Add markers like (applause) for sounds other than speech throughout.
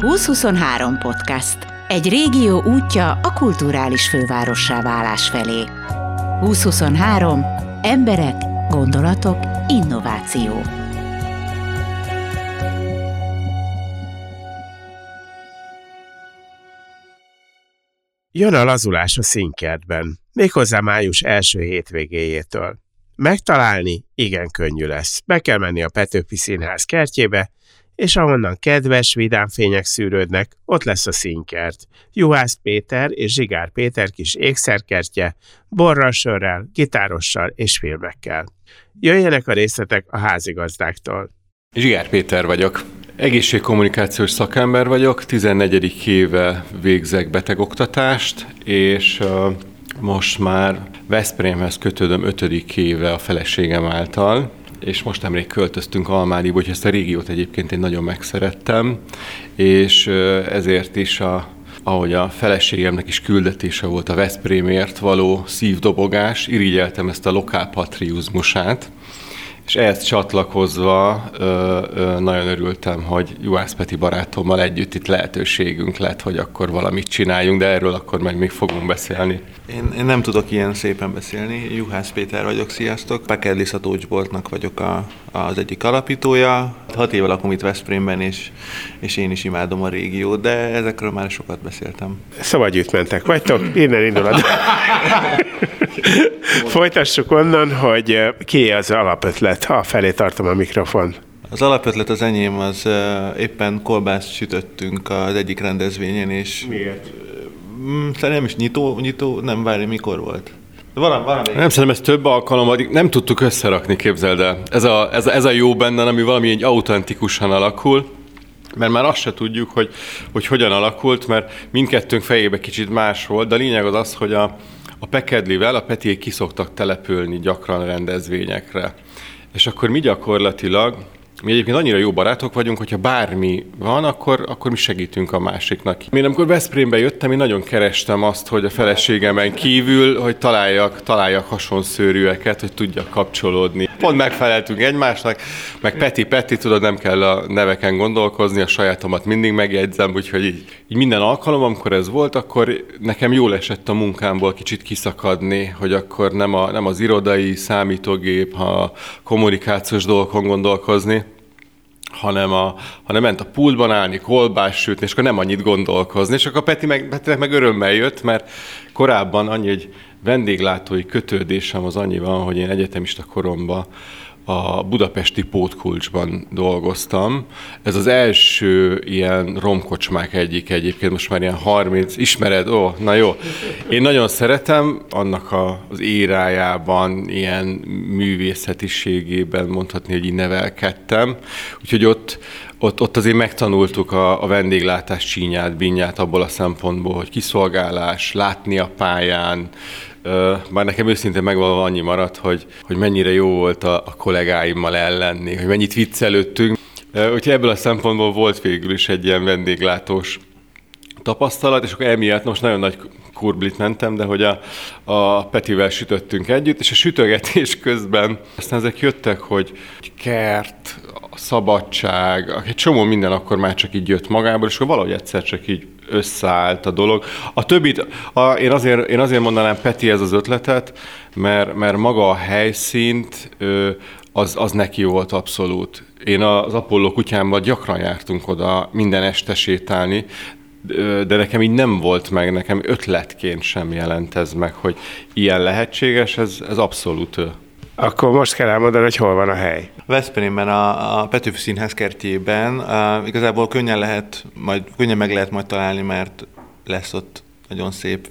2023 podcast. Egy régió útja a kulturális fővárossá válás felé. 2023. Emberek, gondolatok, innováció. Jön a lazulás a színkertben, méghozzá május első hétvégéjétől. Megtalálni igen könnyű lesz. Be kell menni a Petőfi Színház kertjébe, és ahonnan kedves, vidám fények szűrődnek, ott lesz a színkert. Juhász Péter és Zsigár Péter kis ékszerkertje, borral, sörrel, gitárossal és filmekkel. Jöjjenek a részletek a házigazdáktól. Zsigár Péter vagyok. Egészségkommunikációs szakember vagyok, 14. éve végzek betegoktatást, és most már Veszprémhez kötődöm 5. éve a feleségem által, és most nemrég költöztünk Almádiba, hogy ezt a régiót egyébként én nagyon megszerettem, és ezért is a ahogy a feleségemnek is küldetése volt a Veszprémért való szívdobogás, irigyeltem ezt a lokálpatriuzmusát, és ehhez csatlakozva ö, ö, nagyon örültem, hogy Juhász Peti barátommal együtt itt lehetőségünk lett, hogy akkor valamit csináljunk, de erről akkor meg még fogunk beszélni. Én, én nem tudok ilyen szépen beszélni. Juhász Péter vagyok, sziasztok. Pekedli Szatócsboltnak vagyok a, az egyik alapítója. Hat éve lakom itt Veszprémben, és, és én is imádom a régiót, de ezekről már sokat beszéltem. Szóval együtt mentek vagytok, innen indul a... (laughs) Folytassuk onnan, hogy ki az alapötlet, ha felé tartom a mikrofon. Az alapötlet az enyém, az éppen kolbászt sütöttünk az egyik rendezvényen, és... Miért? Mm, szerintem is nyitó, nyitó, nem várj, mikor volt? Valami, valami. Nem szerintem ez több alkalom, addig nem tudtuk összerakni, képzeld el. Ez a, ez, a, ez a jó benne, ami valami egy autentikusan alakul, mert már azt se tudjuk, hogy, hogy hogyan alakult, mert mindkettőnk fejébe kicsit más volt, de a lényeg az az, hogy a, a Pekedlivel a Petiék kiszoktak települni gyakran rendezvényekre. És akkor mi gyakorlatilag mi egyébként annyira jó barátok vagyunk, hogyha bármi van, akkor, akkor mi segítünk a másiknak. Én amikor Veszprémbe jöttem, én nagyon kerestem azt, hogy a feleségemen kívül, hogy találjak, találjak hasonszőrűeket, hogy tudjak kapcsolódni. Pont megfeleltünk egymásnak, meg Peti, Peti, tudod, nem kell a neveken gondolkozni, a sajátomat mindig megjegyzem, úgyhogy így, így minden alkalom, amikor ez volt, akkor nekem jól esett a munkámból kicsit kiszakadni, hogy akkor nem, a, nem az irodai számítógép, ha kommunikációs dolgokon gondolkozni, hanem, a, hanem ment a pultban állni, kolbás sütni, és akkor nem annyit gondolkozni. És akkor Peti meg, Petinek meg örömmel jött, mert korábban annyi, hogy vendéglátói kötődésem az annyi van, hogy én egyetemista koromban a budapesti pótkulcsban dolgoztam. Ez az első ilyen romkocsmák egyik egyébként, most már ilyen 30, ismered? Ó, na jó. Én nagyon szeretem, annak a, az érájában, ilyen művészetiségében mondhatni, hogy így nevelkedtem. Úgyhogy ott, ott, ott azért megtanultuk a, a vendéglátás csínyát, binyát abból a szempontból, hogy kiszolgálás, látni a pályán, már nekem őszintén megvalóan annyi maradt, hogy, hogy mennyire jó volt a, a kollégáimmal ellenni, hogy mennyit viccelődtünk. Úgyhogy ebből a szempontból volt végül is egy ilyen vendéglátós tapasztalat, és akkor emiatt most nagyon nagy kurblit mentem, de hogy a, a Petivel sütöttünk együtt, és a sütögetés (laughs) közben aztán ezek jöttek, hogy kert, szabadság, egy csomó minden akkor már csak így jött magából, és akkor valahogy egyszer csak így összeállt a dolog. A többit, a, én, azért, én azért mondanám Peti ez az ötletet, mert, mert maga a helyszínt az, az neki volt abszolút. Én az Apollo kutyámmal gyakran jártunk oda minden este sétálni, de nekem így nem volt meg, nekem ötletként sem jelent ez meg, hogy ilyen lehetséges, ez, ez abszolút akkor most kell elmondani, hogy hol van a hely. Veszprémben, a, a Petőfi Színház kertjében uh, igazából könnyen lehet, majd könnyen meg lehet majd találni, mert lesz ott nagyon szép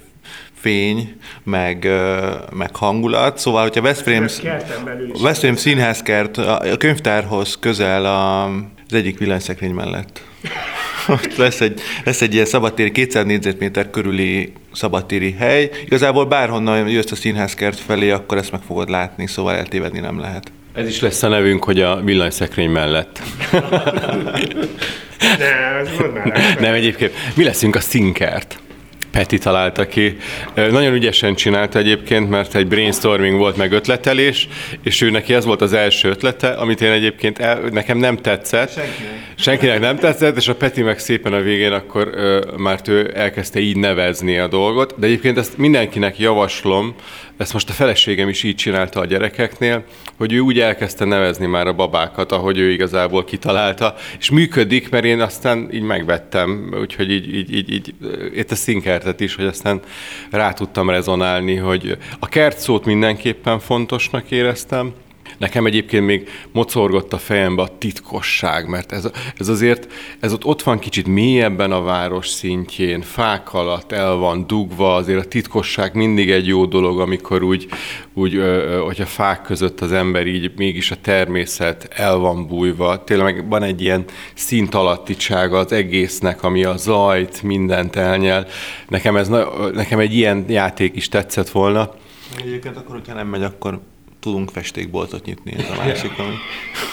fény, meg, meg hangulat. Szóval, hogyha Veszprém, Veszprém színházkert a könyvtárhoz közel a, az egyik villanyszekrény mellett. Ott lesz egy, lesz egy ilyen szabadtéri, 200 négyzetméter körüli szabadtéri hely. Igazából bárhonnan jössz a színházkert felé, akkor ezt meg fogod látni, szóval eltévedni nem lehet. Ez is lesz a nevünk, hogy a villanyszekrény mellett. (laughs) Ne, ez Nem, egyébként. Mi leszünk a szinkert? Peti találta ki. Nagyon ügyesen csinálta egyébként, mert egy brainstorming volt meg ötletelés, és ő neki ez volt az első ötlete, amit én egyébként el, nekem nem tetszett. Senkinek. Senkinek nem tetszett, és a Peti meg szépen a végén akkor már ő elkezdte így nevezni a dolgot. De egyébként ezt mindenkinek javaslom, ezt most a feleségem is így csinálta a gyerekeknél, hogy ő úgy elkezdte nevezni már a babákat, ahogy ő igazából kitalálta, és működik, mert én aztán így megvettem, úgyhogy így, így, így, így itt a színkertet is, hogy aztán rá tudtam rezonálni, hogy a kert szót mindenképpen fontosnak éreztem, Nekem egyébként még mocorgott a fejembe a titkosság, mert ez, ez azért, ez ott, ott van kicsit mélyebben a város szintjén, fák alatt el van dugva, azért a titkosság mindig egy jó dolog, amikor úgy, úgy hogy a fák között az ember így mégis a természet el van bújva. Tényleg van egy ilyen szint alattisága az egésznek, ami a zajt, mindent elnyel. Nekem, ez, nekem egy ilyen játék is tetszett volna. Egyébként akkor, hogyha nem megy, akkor tudunk festékboltot nyitni, ez a másik, ami...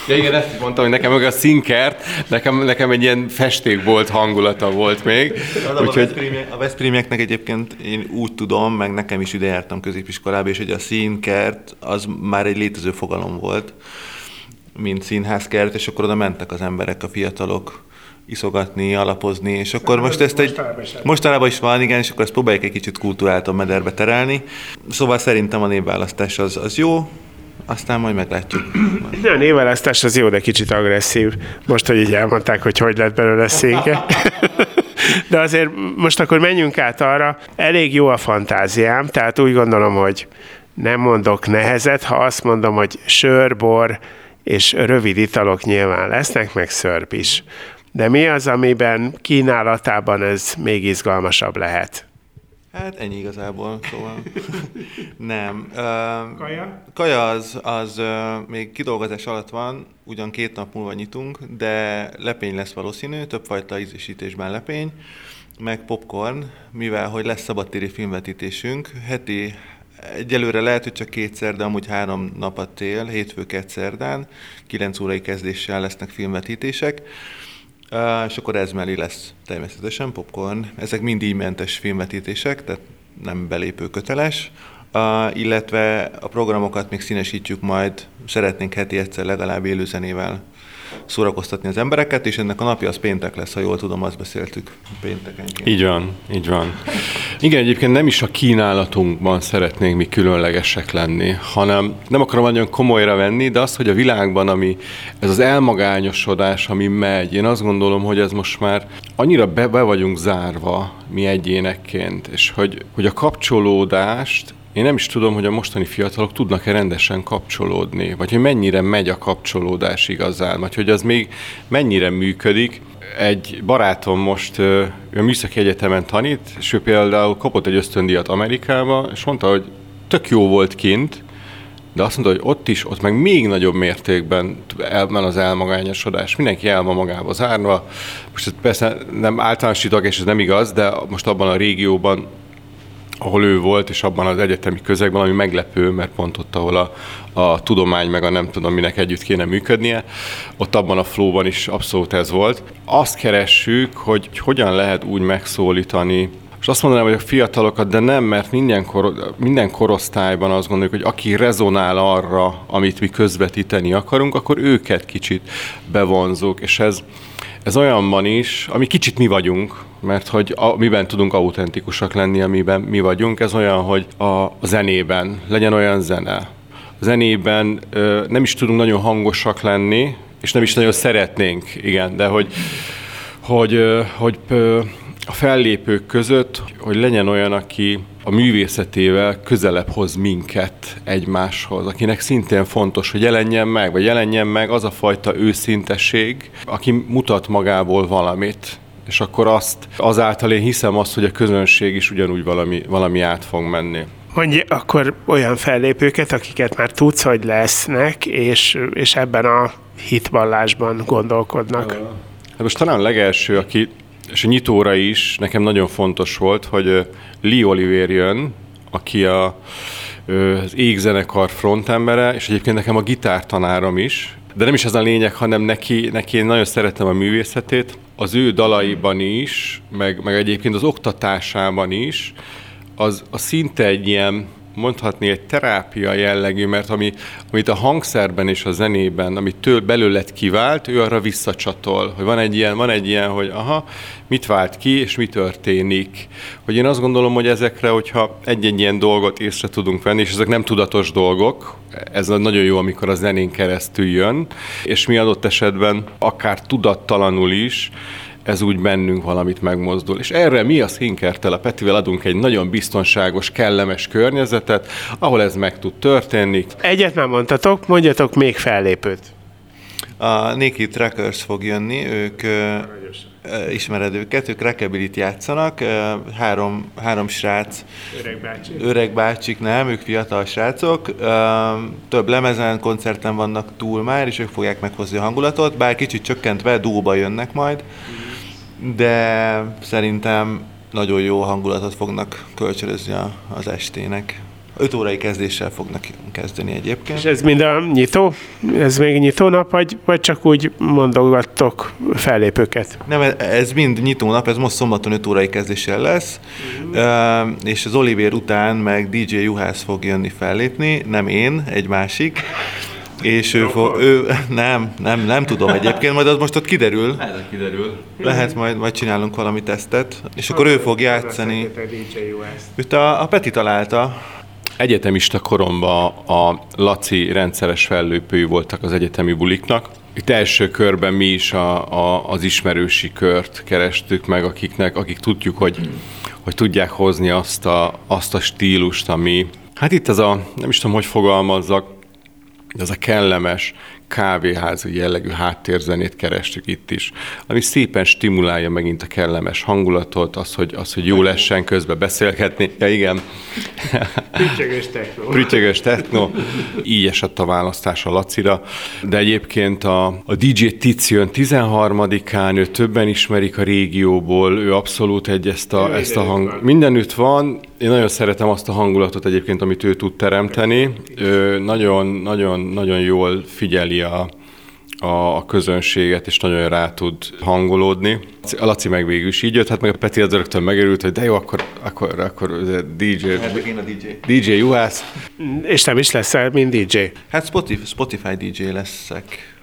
Ja, igen, ezt is mondtam, hogy nekem meg a szinkert, nekem, nekem egy ilyen festékbolt hangulata volt még. Úgyhogy... A Veszprémieknek egyébként én úgy tudom, meg nekem is ide jártam középiskolába, és hogy a színkert az már egy létező fogalom volt, mint színházkert, és akkor oda mentek az emberek, a fiatalok, iszogatni, alapozni, és akkor Szerintem most ezt egy... Mostanában is van, igen, és akkor ezt próbáljuk egy kicsit kultúráltan mederbe terelni. Szóval szerintem a névválasztás az, az jó, aztán majd meglátjuk. (clears throat) A névválasztás az jó, de kicsit agresszív. Most, hogy így elmondták, hogy hogy lett belőle széke. (laughs) De azért most akkor menjünk át arra. Elég jó a fantáziám, tehát úgy gondolom, hogy nem mondok nehezet, ha azt mondom, hogy sör, bor és rövid italok nyilván lesznek, meg szörp is. De mi az, amiben kínálatában ez még izgalmasabb lehet? Hát ennyi igazából, szóval (laughs) nem. Uh, kaja? Kaja az, az uh, még kidolgozás alatt van, ugyan két nap múlva nyitunk, de lepény lesz valószínű, többfajta ízésítésben lepény, meg popcorn, mivel hogy lesz szabadtéri filmvetítésünk, heti Egyelőre lehet, hogy csak kétszer, de amúgy három nap a tél, hétfő szerdán, 9 órai kezdéssel lesznek filmvetítések. És akkor ez mellé lesz természetesen popcorn. Ezek mind mentes filmvetítések, tehát nem belépő köteles. Uh, illetve a programokat még színesítjük majd, szeretnénk heti egyszer legalább élőzenével szórakoztatni az embereket, és ennek a napja az péntek lesz, ha jól tudom, azt beszéltük péntekenként. Így van, így van. Igen, egyébként nem is a kínálatunkban szeretnénk mi különlegesek lenni, hanem nem akarom nagyon komolyra venni, de az, hogy a világban, ami ez az elmagányosodás, ami megy, én azt gondolom, hogy ez most már annyira be, be vagyunk zárva mi egyénekként, és hogy, hogy a kapcsolódást én nem is tudom, hogy a mostani fiatalok tudnak-e rendesen kapcsolódni, vagy hogy mennyire megy a kapcsolódás igazán, vagy hogy az még mennyire működik. Egy barátom most ő a Műszaki Egyetemen tanít, és ő például kapott egy ösztöndíjat Amerikába, és mondta, hogy tök jó volt kint, de azt mondta, hogy ott is, ott meg még nagyobb mértékben van az elmagányosodás. Mindenki el van magába zárva. Most ez persze nem általánosítok, és ez nem igaz, de most abban a régióban ahol ő volt, és abban az egyetemi közegben, ami meglepő, mert pont ott, ahol a, a tudomány meg a nem tudom minek együtt kéne működnie, ott abban a flóban is abszolút ez volt. Azt keressük, hogy, hogy hogyan lehet úgy megszólítani és azt mondanám, hogy a fiatalokat, de nem, mert minden, kor, minden korosztályban azt gondoljuk, hogy aki rezonál arra, amit mi közvetíteni akarunk, akkor őket kicsit bevonzuk, és ez, ez olyanban is, ami kicsit mi vagyunk, mert hogy a, miben tudunk autentikusak lenni, amiben mi vagyunk, ez olyan, hogy a, zenében legyen olyan zene. A zenében ö, nem is tudunk nagyon hangosak lenni, és nem is nagyon szeretnénk, igen, de hogy, hogy, hogy ö, a fellépők között, hogy legyen olyan, aki a művészetével közelebb hoz minket egymáshoz, akinek szintén fontos, hogy jelenjen meg, vagy jelenjen meg az a fajta őszintesség, aki mutat magából valamit, és akkor azt, azáltal én hiszem azt, hogy a közönség is ugyanúgy valami, valami át fog menni. Mondj akkor olyan fellépőket, akiket már tudsz, hogy lesznek, és, és ebben a hitvallásban gondolkodnak. Hát most talán legelső, aki és a nyitóra is nekem nagyon fontos volt, hogy Lee Oliver jön, aki a az égzenekar frontembere, és egyébként nekem a gitártanárom is, de nem is ez a lényeg, hanem neki, neki én nagyon szeretem a művészetét, az ő dalaiban is, meg, meg egyébként az oktatásában is, az, az szinte egy ilyen mondhatni egy terápia jellegű, mert ami, amit a hangszerben és a zenében, amit től belőled kivált, ő arra visszacsatol, hogy van egy ilyen, van egy ilyen, hogy aha, mit vált ki, és mi történik. Hogy én azt gondolom, hogy ezekre, hogyha egy-egy ilyen dolgot észre tudunk venni, és ezek nem tudatos dolgok, ez nagyon jó, amikor a zenén keresztül jön, és mi adott esetben akár tudattalanul is, ez úgy bennünk valamit megmozdul. És erre mi a Szinkertel, a Petivel adunk egy nagyon biztonságos, kellemes környezetet, ahol ez meg tud történni. Egyet már mondtatok, mondjatok még fellépőt. A Naked Trackers fog jönni, ők uh, ismered őket, ők rockabilly játszanak, uh, három, három srác, Öreg bácsi. öreg bácsik nem, ők fiatal srácok, uh, több lemezen, koncerten vannak túl már, és ők fogják meghozni a hangulatot, bár kicsit csökkentve, dúba jönnek majd. Mm de szerintem nagyon jó hangulatot fognak kölcsönözni az estének. 5 órai kezdéssel fognak kezdeni egyébként. És ez mind a nyitó? Ez még nyitó nap, vagy, vagy csak úgy mondogattok fellépőket? Nem, ez mind nyitó nap, ez most szombaton 5 órai kezdéssel lesz, uh, és az Oliver után meg DJ Juhász fog jönni fellépni, nem én, egy másik. És ő, fog, ő (laughs) nem, nem, nem tudom egyébként, majd az most ott kiderül. Lehet, kiderül. Lehet, majd, majd csinálunk valami tesztet, és akkor ő fog játszani. Őt a, a Peti találta. Egyetemista koromban a Laci rendszeres fellépői voltak az egyetemi buliknak. Itt első körben mi is a, a, az ismerősi kört kerestük meg, akiknek, akik tudjuk, hogy, hogy tudják hozni azt a, azt a stílust, ami, hát itt ez a, nem is tudom, hogy fogalmazzak, ez a kellemes, kávéházi jellegű háttérzenét kerestük itt is, ami szépen stimulálja megint a kellemes hangulatot, az, hogy, az, hogy jó lessen közben beszélgetni. Ja, igen. Prüttyögös techno. Prüttyögös techno. Így esett a választás a Lacira. De egyébként a, a DJ Tici jön 13-án, ő többen ismerik a régióból, ő abszolút egy ezt a, ezt a hang... Mindenütt van, én nagyon szeretem azt a hangulatot egyébként, amit ő tud teremteni. Ő nagyon, nagyon, nagyon jól figyeli a, a, közönséget, és nagyon rá tud hangolódni. A Laci meg végül is így jött, hát meg a Peti az rögtön megerült, hogy de jó, akkor, akkor, akkor DJ, hát én a DJ. DJ Juhász. És nem is leszel, mint DJ. Hát Spotify, Spotify DJ leszek.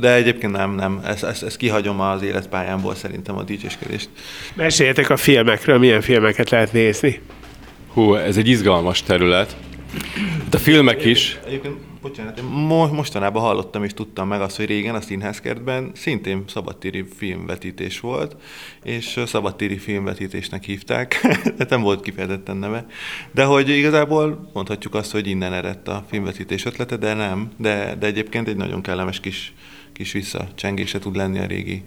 De egyébként nem, nem. Ezt, ezt, ezt kihagyom az életpályámból szerintem a DJ-skedést. Meséljetek a filmekről, milyen filmeket lehet nézni. Hú, ez egy izgalmas terület. De a filmek is. Egyébként, bocsánat, mo- mostanában hallottam és tudtam meg azt, hogy régen a színházkertben szintén szabadtéri filmvetítés volt, és szabadtéri filmvetítésnek hívták, (laughs) de nem volt kifejezetten neve. De hogy igazából mondhatjuk azt, hogy innen eredt a filmvetítés ötlete, de nem. De, de egyébként egy nagyon kellemes kis, kis visszacsengése tud lenni a régi,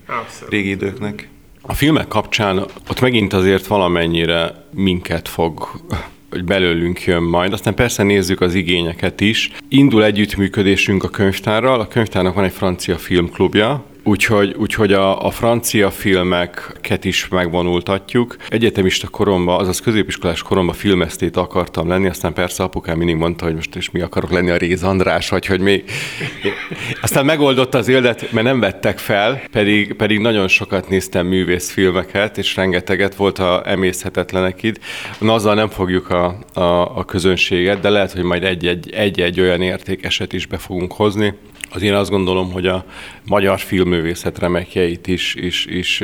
régi időknek. A filmek kapcsán ott megint azért valamennyire minket fog hogy belőlünk jön majd. Aztán persze nézzük az igényeket is. Indul együttműködésünk a könyvtárral. A könyvtárnak van egy francia filmklubja, Úgyhogy, úgyhogy a, a francia filmeket is megvonultatjuk. Egyetemista koromban, azaz középiskolás koromban filmesztét akartam lenni, aztán persze apukám mindig mondta, hogy most is mi akarok lenni a Réz András, vagy hogy még. Aztán megoldotta az élet, mert nem vettek fel, pedig, pedig nagyon sokat néztem művészfilmeket, és rengeteget volt a emészhetetlenek itt. Na, azzal nem fogjuk a, a, a közönséget, de lehet, hogy majd egy-egy olyan értékeset is be fogunk hozni, az én azt gondolom, hogy a magyar filmművészet remekjeit is, is, is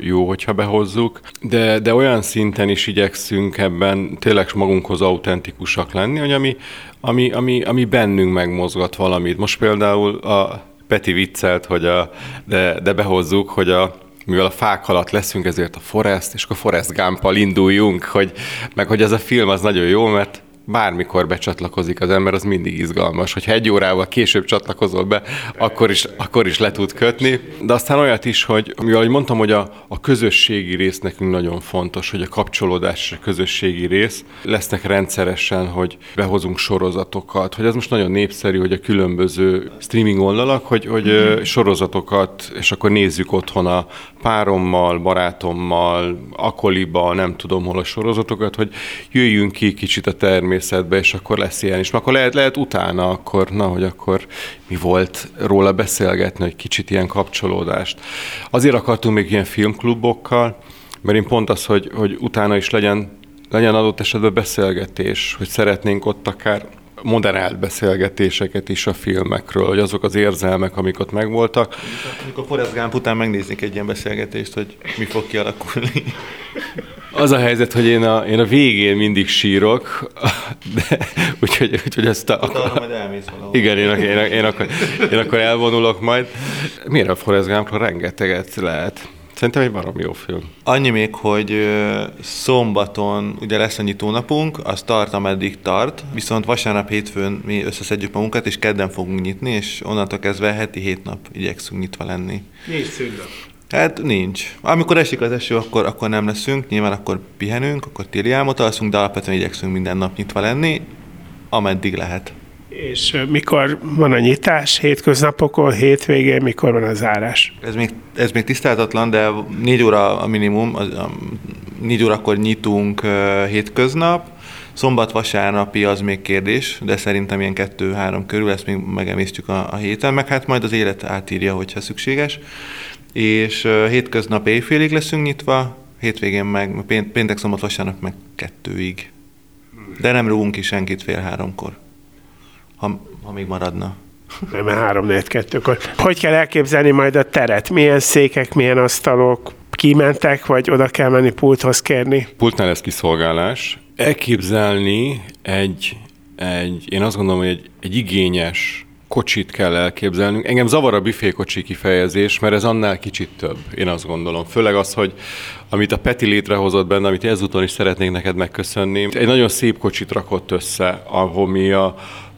jó, hogyha behozzuk, de, de olyan szinten is igyekszünk ebben tényleg magunkhoz autentikusak lenni, hogy ami, ami, ami, ami bennünk megmozgat valamit. Most például a Peti viccelt, hogy a, de, de behozzuk, hogy a, mivel a fák alatt leszünk, ezért a Forest, és akkor Forest gump induljunk, hogy, meg hogy ez a film az nagyon jó, mert bármikor becsatlakozik az ember, az mindig izgalmas. Hogyha egy órával később csatlakozol be, akkor is, akkor is le tud kötni. De aztán olyat is, hogy mivel ahogy mondtam, hogy a, a közösségi rész nekünk nagyon fontos, hogy a kapcsolódás a közösségi rész. Lesznek rendszeresen, hogy behozunk sorozatokat, hogy ez most nagyon népszerű, hogy a különböző streaming oldalak, hogy, hogy sorozatokat, és akkor nézzük otthon a párommal, barátommal, akoliba, nem tudom hol a sorozatokat, hogy jöjjünk ki kicsit a természet természetbe, és akkor lesz ilyen is. Akkor lehet, lehet utána, akkor, na, hogy akkor mi volt róla beszélgetni, hogy kicsit ilyen kapcsolódást. Azért akartunk még ilyen filmklubokkal, mert én pont az, hogy, hogy utána is legyen, legyen adott esetben beszélgetés, hogy szeretnénk ott akár moderált beszélgetéseket is a filmekről, hogy azok az érzelmek, amik ott megvoltak. Amikor Forrest Gump után megnéznék egy ilyen beszélgetést, hogy mi fog kialakulni. Az a helyzet, hogy én a, én a végén mindig sírok, (laughs) de úgyhogy, úgyhogy ezt a... Utána majd elmész valahol. Igen, én, én, én, akkor, én akkor elvonulok majd. Miért a Forrest Gumpról rengeteget lehet? Szerintem egy barom jó film. Annyi még, hogy szombaton ugye lesz a nyitónapunk, az tart, ameddig tart, viszont vasárnap, hétfőn mi összeszedjük magunkat, és kedden fogunk nyitni, és onnantól kezdve heti hét nap igyekszünk nyitva lenni. Nincs szünnap. Hát nincs. Amikor esik az eső, akkor, akkor nem leszünk, nyilván akkor pihenünk, akkor téli álmot alszunk, de alapvetően igyekszünk minden nap nyitva lenni, ameddig lehet. És mikor van a nyitás? Hétköznapokon, hétvégén, mikor van a zárás? Ez még, ez még tisztázatlan, de négy óra a minimum, az, a, négy órakor nyitunk uh, hétköznap, szombat, vasárnapi az még kérdés, de szerintem ilyen kettő-három körül, ezt még megemésztjük a, a héten, meg hát majd az élet átírja, hogyha szükséges. És hétköznap éjfélig leszünk nyitva, hétvégén meg pént, péntek, szombat, vasárnap meg kettőig. De nem rúgunk ki senkit fél háromkor, ha, ha még maradna. Nem, 3 4 2 kor Hogy kell elképzelni majd a teret? Milyen székek, milyen asztalok? Kimentek, vagy oda kell menni pulthoz kérni? Pultnál lesz kiszolgálás. Elképzelni egy, egy én azt gondolom, hogy egy, egy igényes kocsit kell elképzelnünk. Engem zavar a büfékocsi kifejezés, mert ez annál kicsit több, én azt gondolom. Főleg az, hogy amit a Peti létrehozott benne, amit ezúton is szeretnék neked megköszönni. Egy nagyon szép kocsit rakott össze, ahol mi a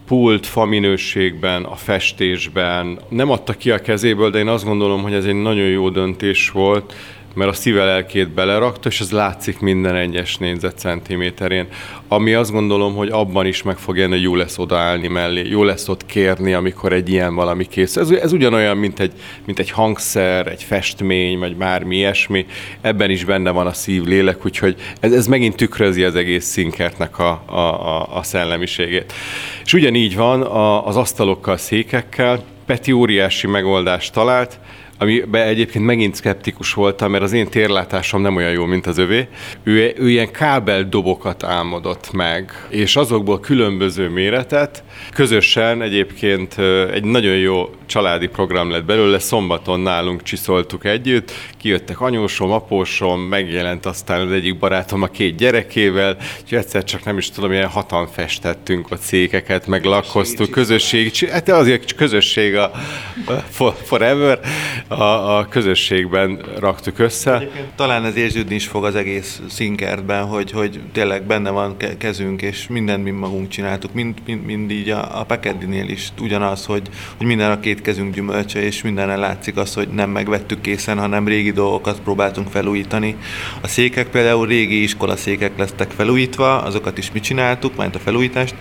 pult, fa minőségben, a festésben nem adta ki a kezéből, de én azt gondolom, hogy ez egy nagyon jó döntés volt, mert a szíve lelkét belerakta, és ez látszik minden egyes négyzetcentiméterén. Ami azt gondolom, hogy abban is meg fog jelenni, hogy jó lesz odaállni mellé, jó lesz ott kérni, amikor egy ilyen valami kész. Ez, ez ugyanolyan, mint egy, mint egy hangszer, egy festmény, vagy bármi ilyesmi. Ebben is benne van a szív, lélek, úgyhogy ez, ez megint tükrözi az egész szinkertnek a, a, a, a szellemiségét. És ugyanígy van a, az asztalokkal, székekkel, Peti óriási megoldást talált, amiben egyébként megint szkeptikus voltam, mert az én térlátásom nem olyan jó, mint az övé. Ő, ő ilyen kábeldobokat álmodott meg, és azokból különböző méretet. Közösen egyébként egy nagyon jó családi program lett belőle, szombaton nálunk csiszoltuk együtt, kijöttek anyósom, apósom, megjelent aztán az egyik barátom a két gyerekével, és egyszer csak nem is tudom, ilyen hatan festettünk a székeket, meg lakkoztuk, közösség, hát azért közösség a forever, a, a közösségben raktuk össze. Egyébként talán ez érződni is fog az egész színkertben, hogy, hogy tényleg benne van kezünk, és mindent mi magunk csináltuk, mind, mind, mind így a, a Pekeddinél is ugyanaz, hogy, hogy minden a két kezünk gyümölcse, és mindenre látszik az, hogy nem megvettük készen, hanem régi dolgokat próbáltunk felújítani. A székek például régi iskolaszékek lesztek felújítva, azokat is mi csináltuk, majd a felújítást.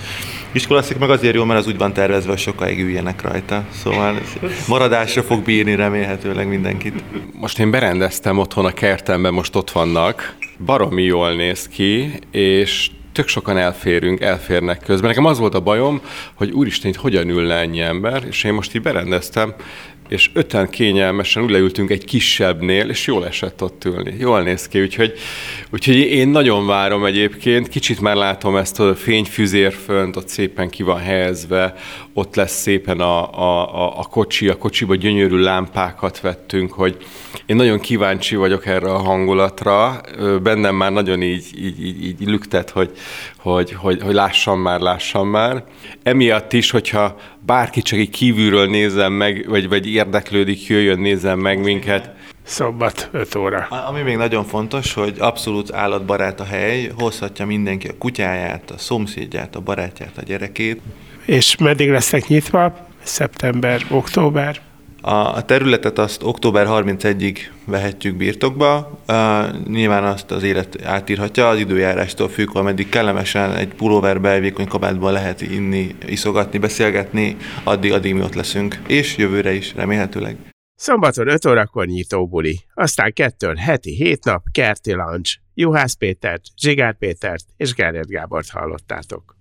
Iskolaszék meg azért jó, mert az úgy van tervezve, hogy sokáig üljenek rajta. Szóval maradásra fog bírni remélhetőleg mindenkit. Most én berendeztem otthon a kertemben, most ott vannak. Baromi jól néz ki, és tök sokan elférünk, elférnek közben. Nekem az volt a bajom, hogy úristen, itt hogyan ül le ennyi ember, és én most így berendeztem, és öten kényelmesen úgy leültünk egy kisebbnél, és jól esett ott ülni. Jól néz ki, úgyhogy, úgyhogy én nagyon várom egyébként. Kicsit már látom ezt a fényfüzér fönt, ott szépen ki van helyezve, ott lesz szépen a, a, a, a kocsi, a kocsiba gyönyörű lámpákat vettünk, hogy én nagyon kíváncsi vagyok erre a hangulatra. Bennem már nagyon így, így, így, így lüktet, hogy, hogy, hogy, hogy lássam már, lássam már. Emiatt is, hogyha bárki csak egy kívülről nézem meg, vagy, vagy érdeklődik, jöjjön, nézem meg minket. Szombat 5 óra. Ami még nagyon fontos, hogy abszolút állatbarát a hely, hozhatja mindenki a kutyáját, a szomszédját, a barátját, a gyerekét. És meddig lesznek nyitva? Szeptember, október? A területet azt október 31-ig vehetjük birtokba. Uh, nyilván azt az élet átírhatja, az időjárástól függ, ameddig kellemesen egy pulóverbe, elvékony kabátban lehet inni, iszogatni, beszélgetni, addig, addig mi ott leszünk. És jövőre is, remélhetőleg. Szombaton 5 órakor nyitó buli, aztán kettőn heti hét nap kerti lunch. Juhász Pétert, Zsigár Pétert és Gellért Gábort hallottátok.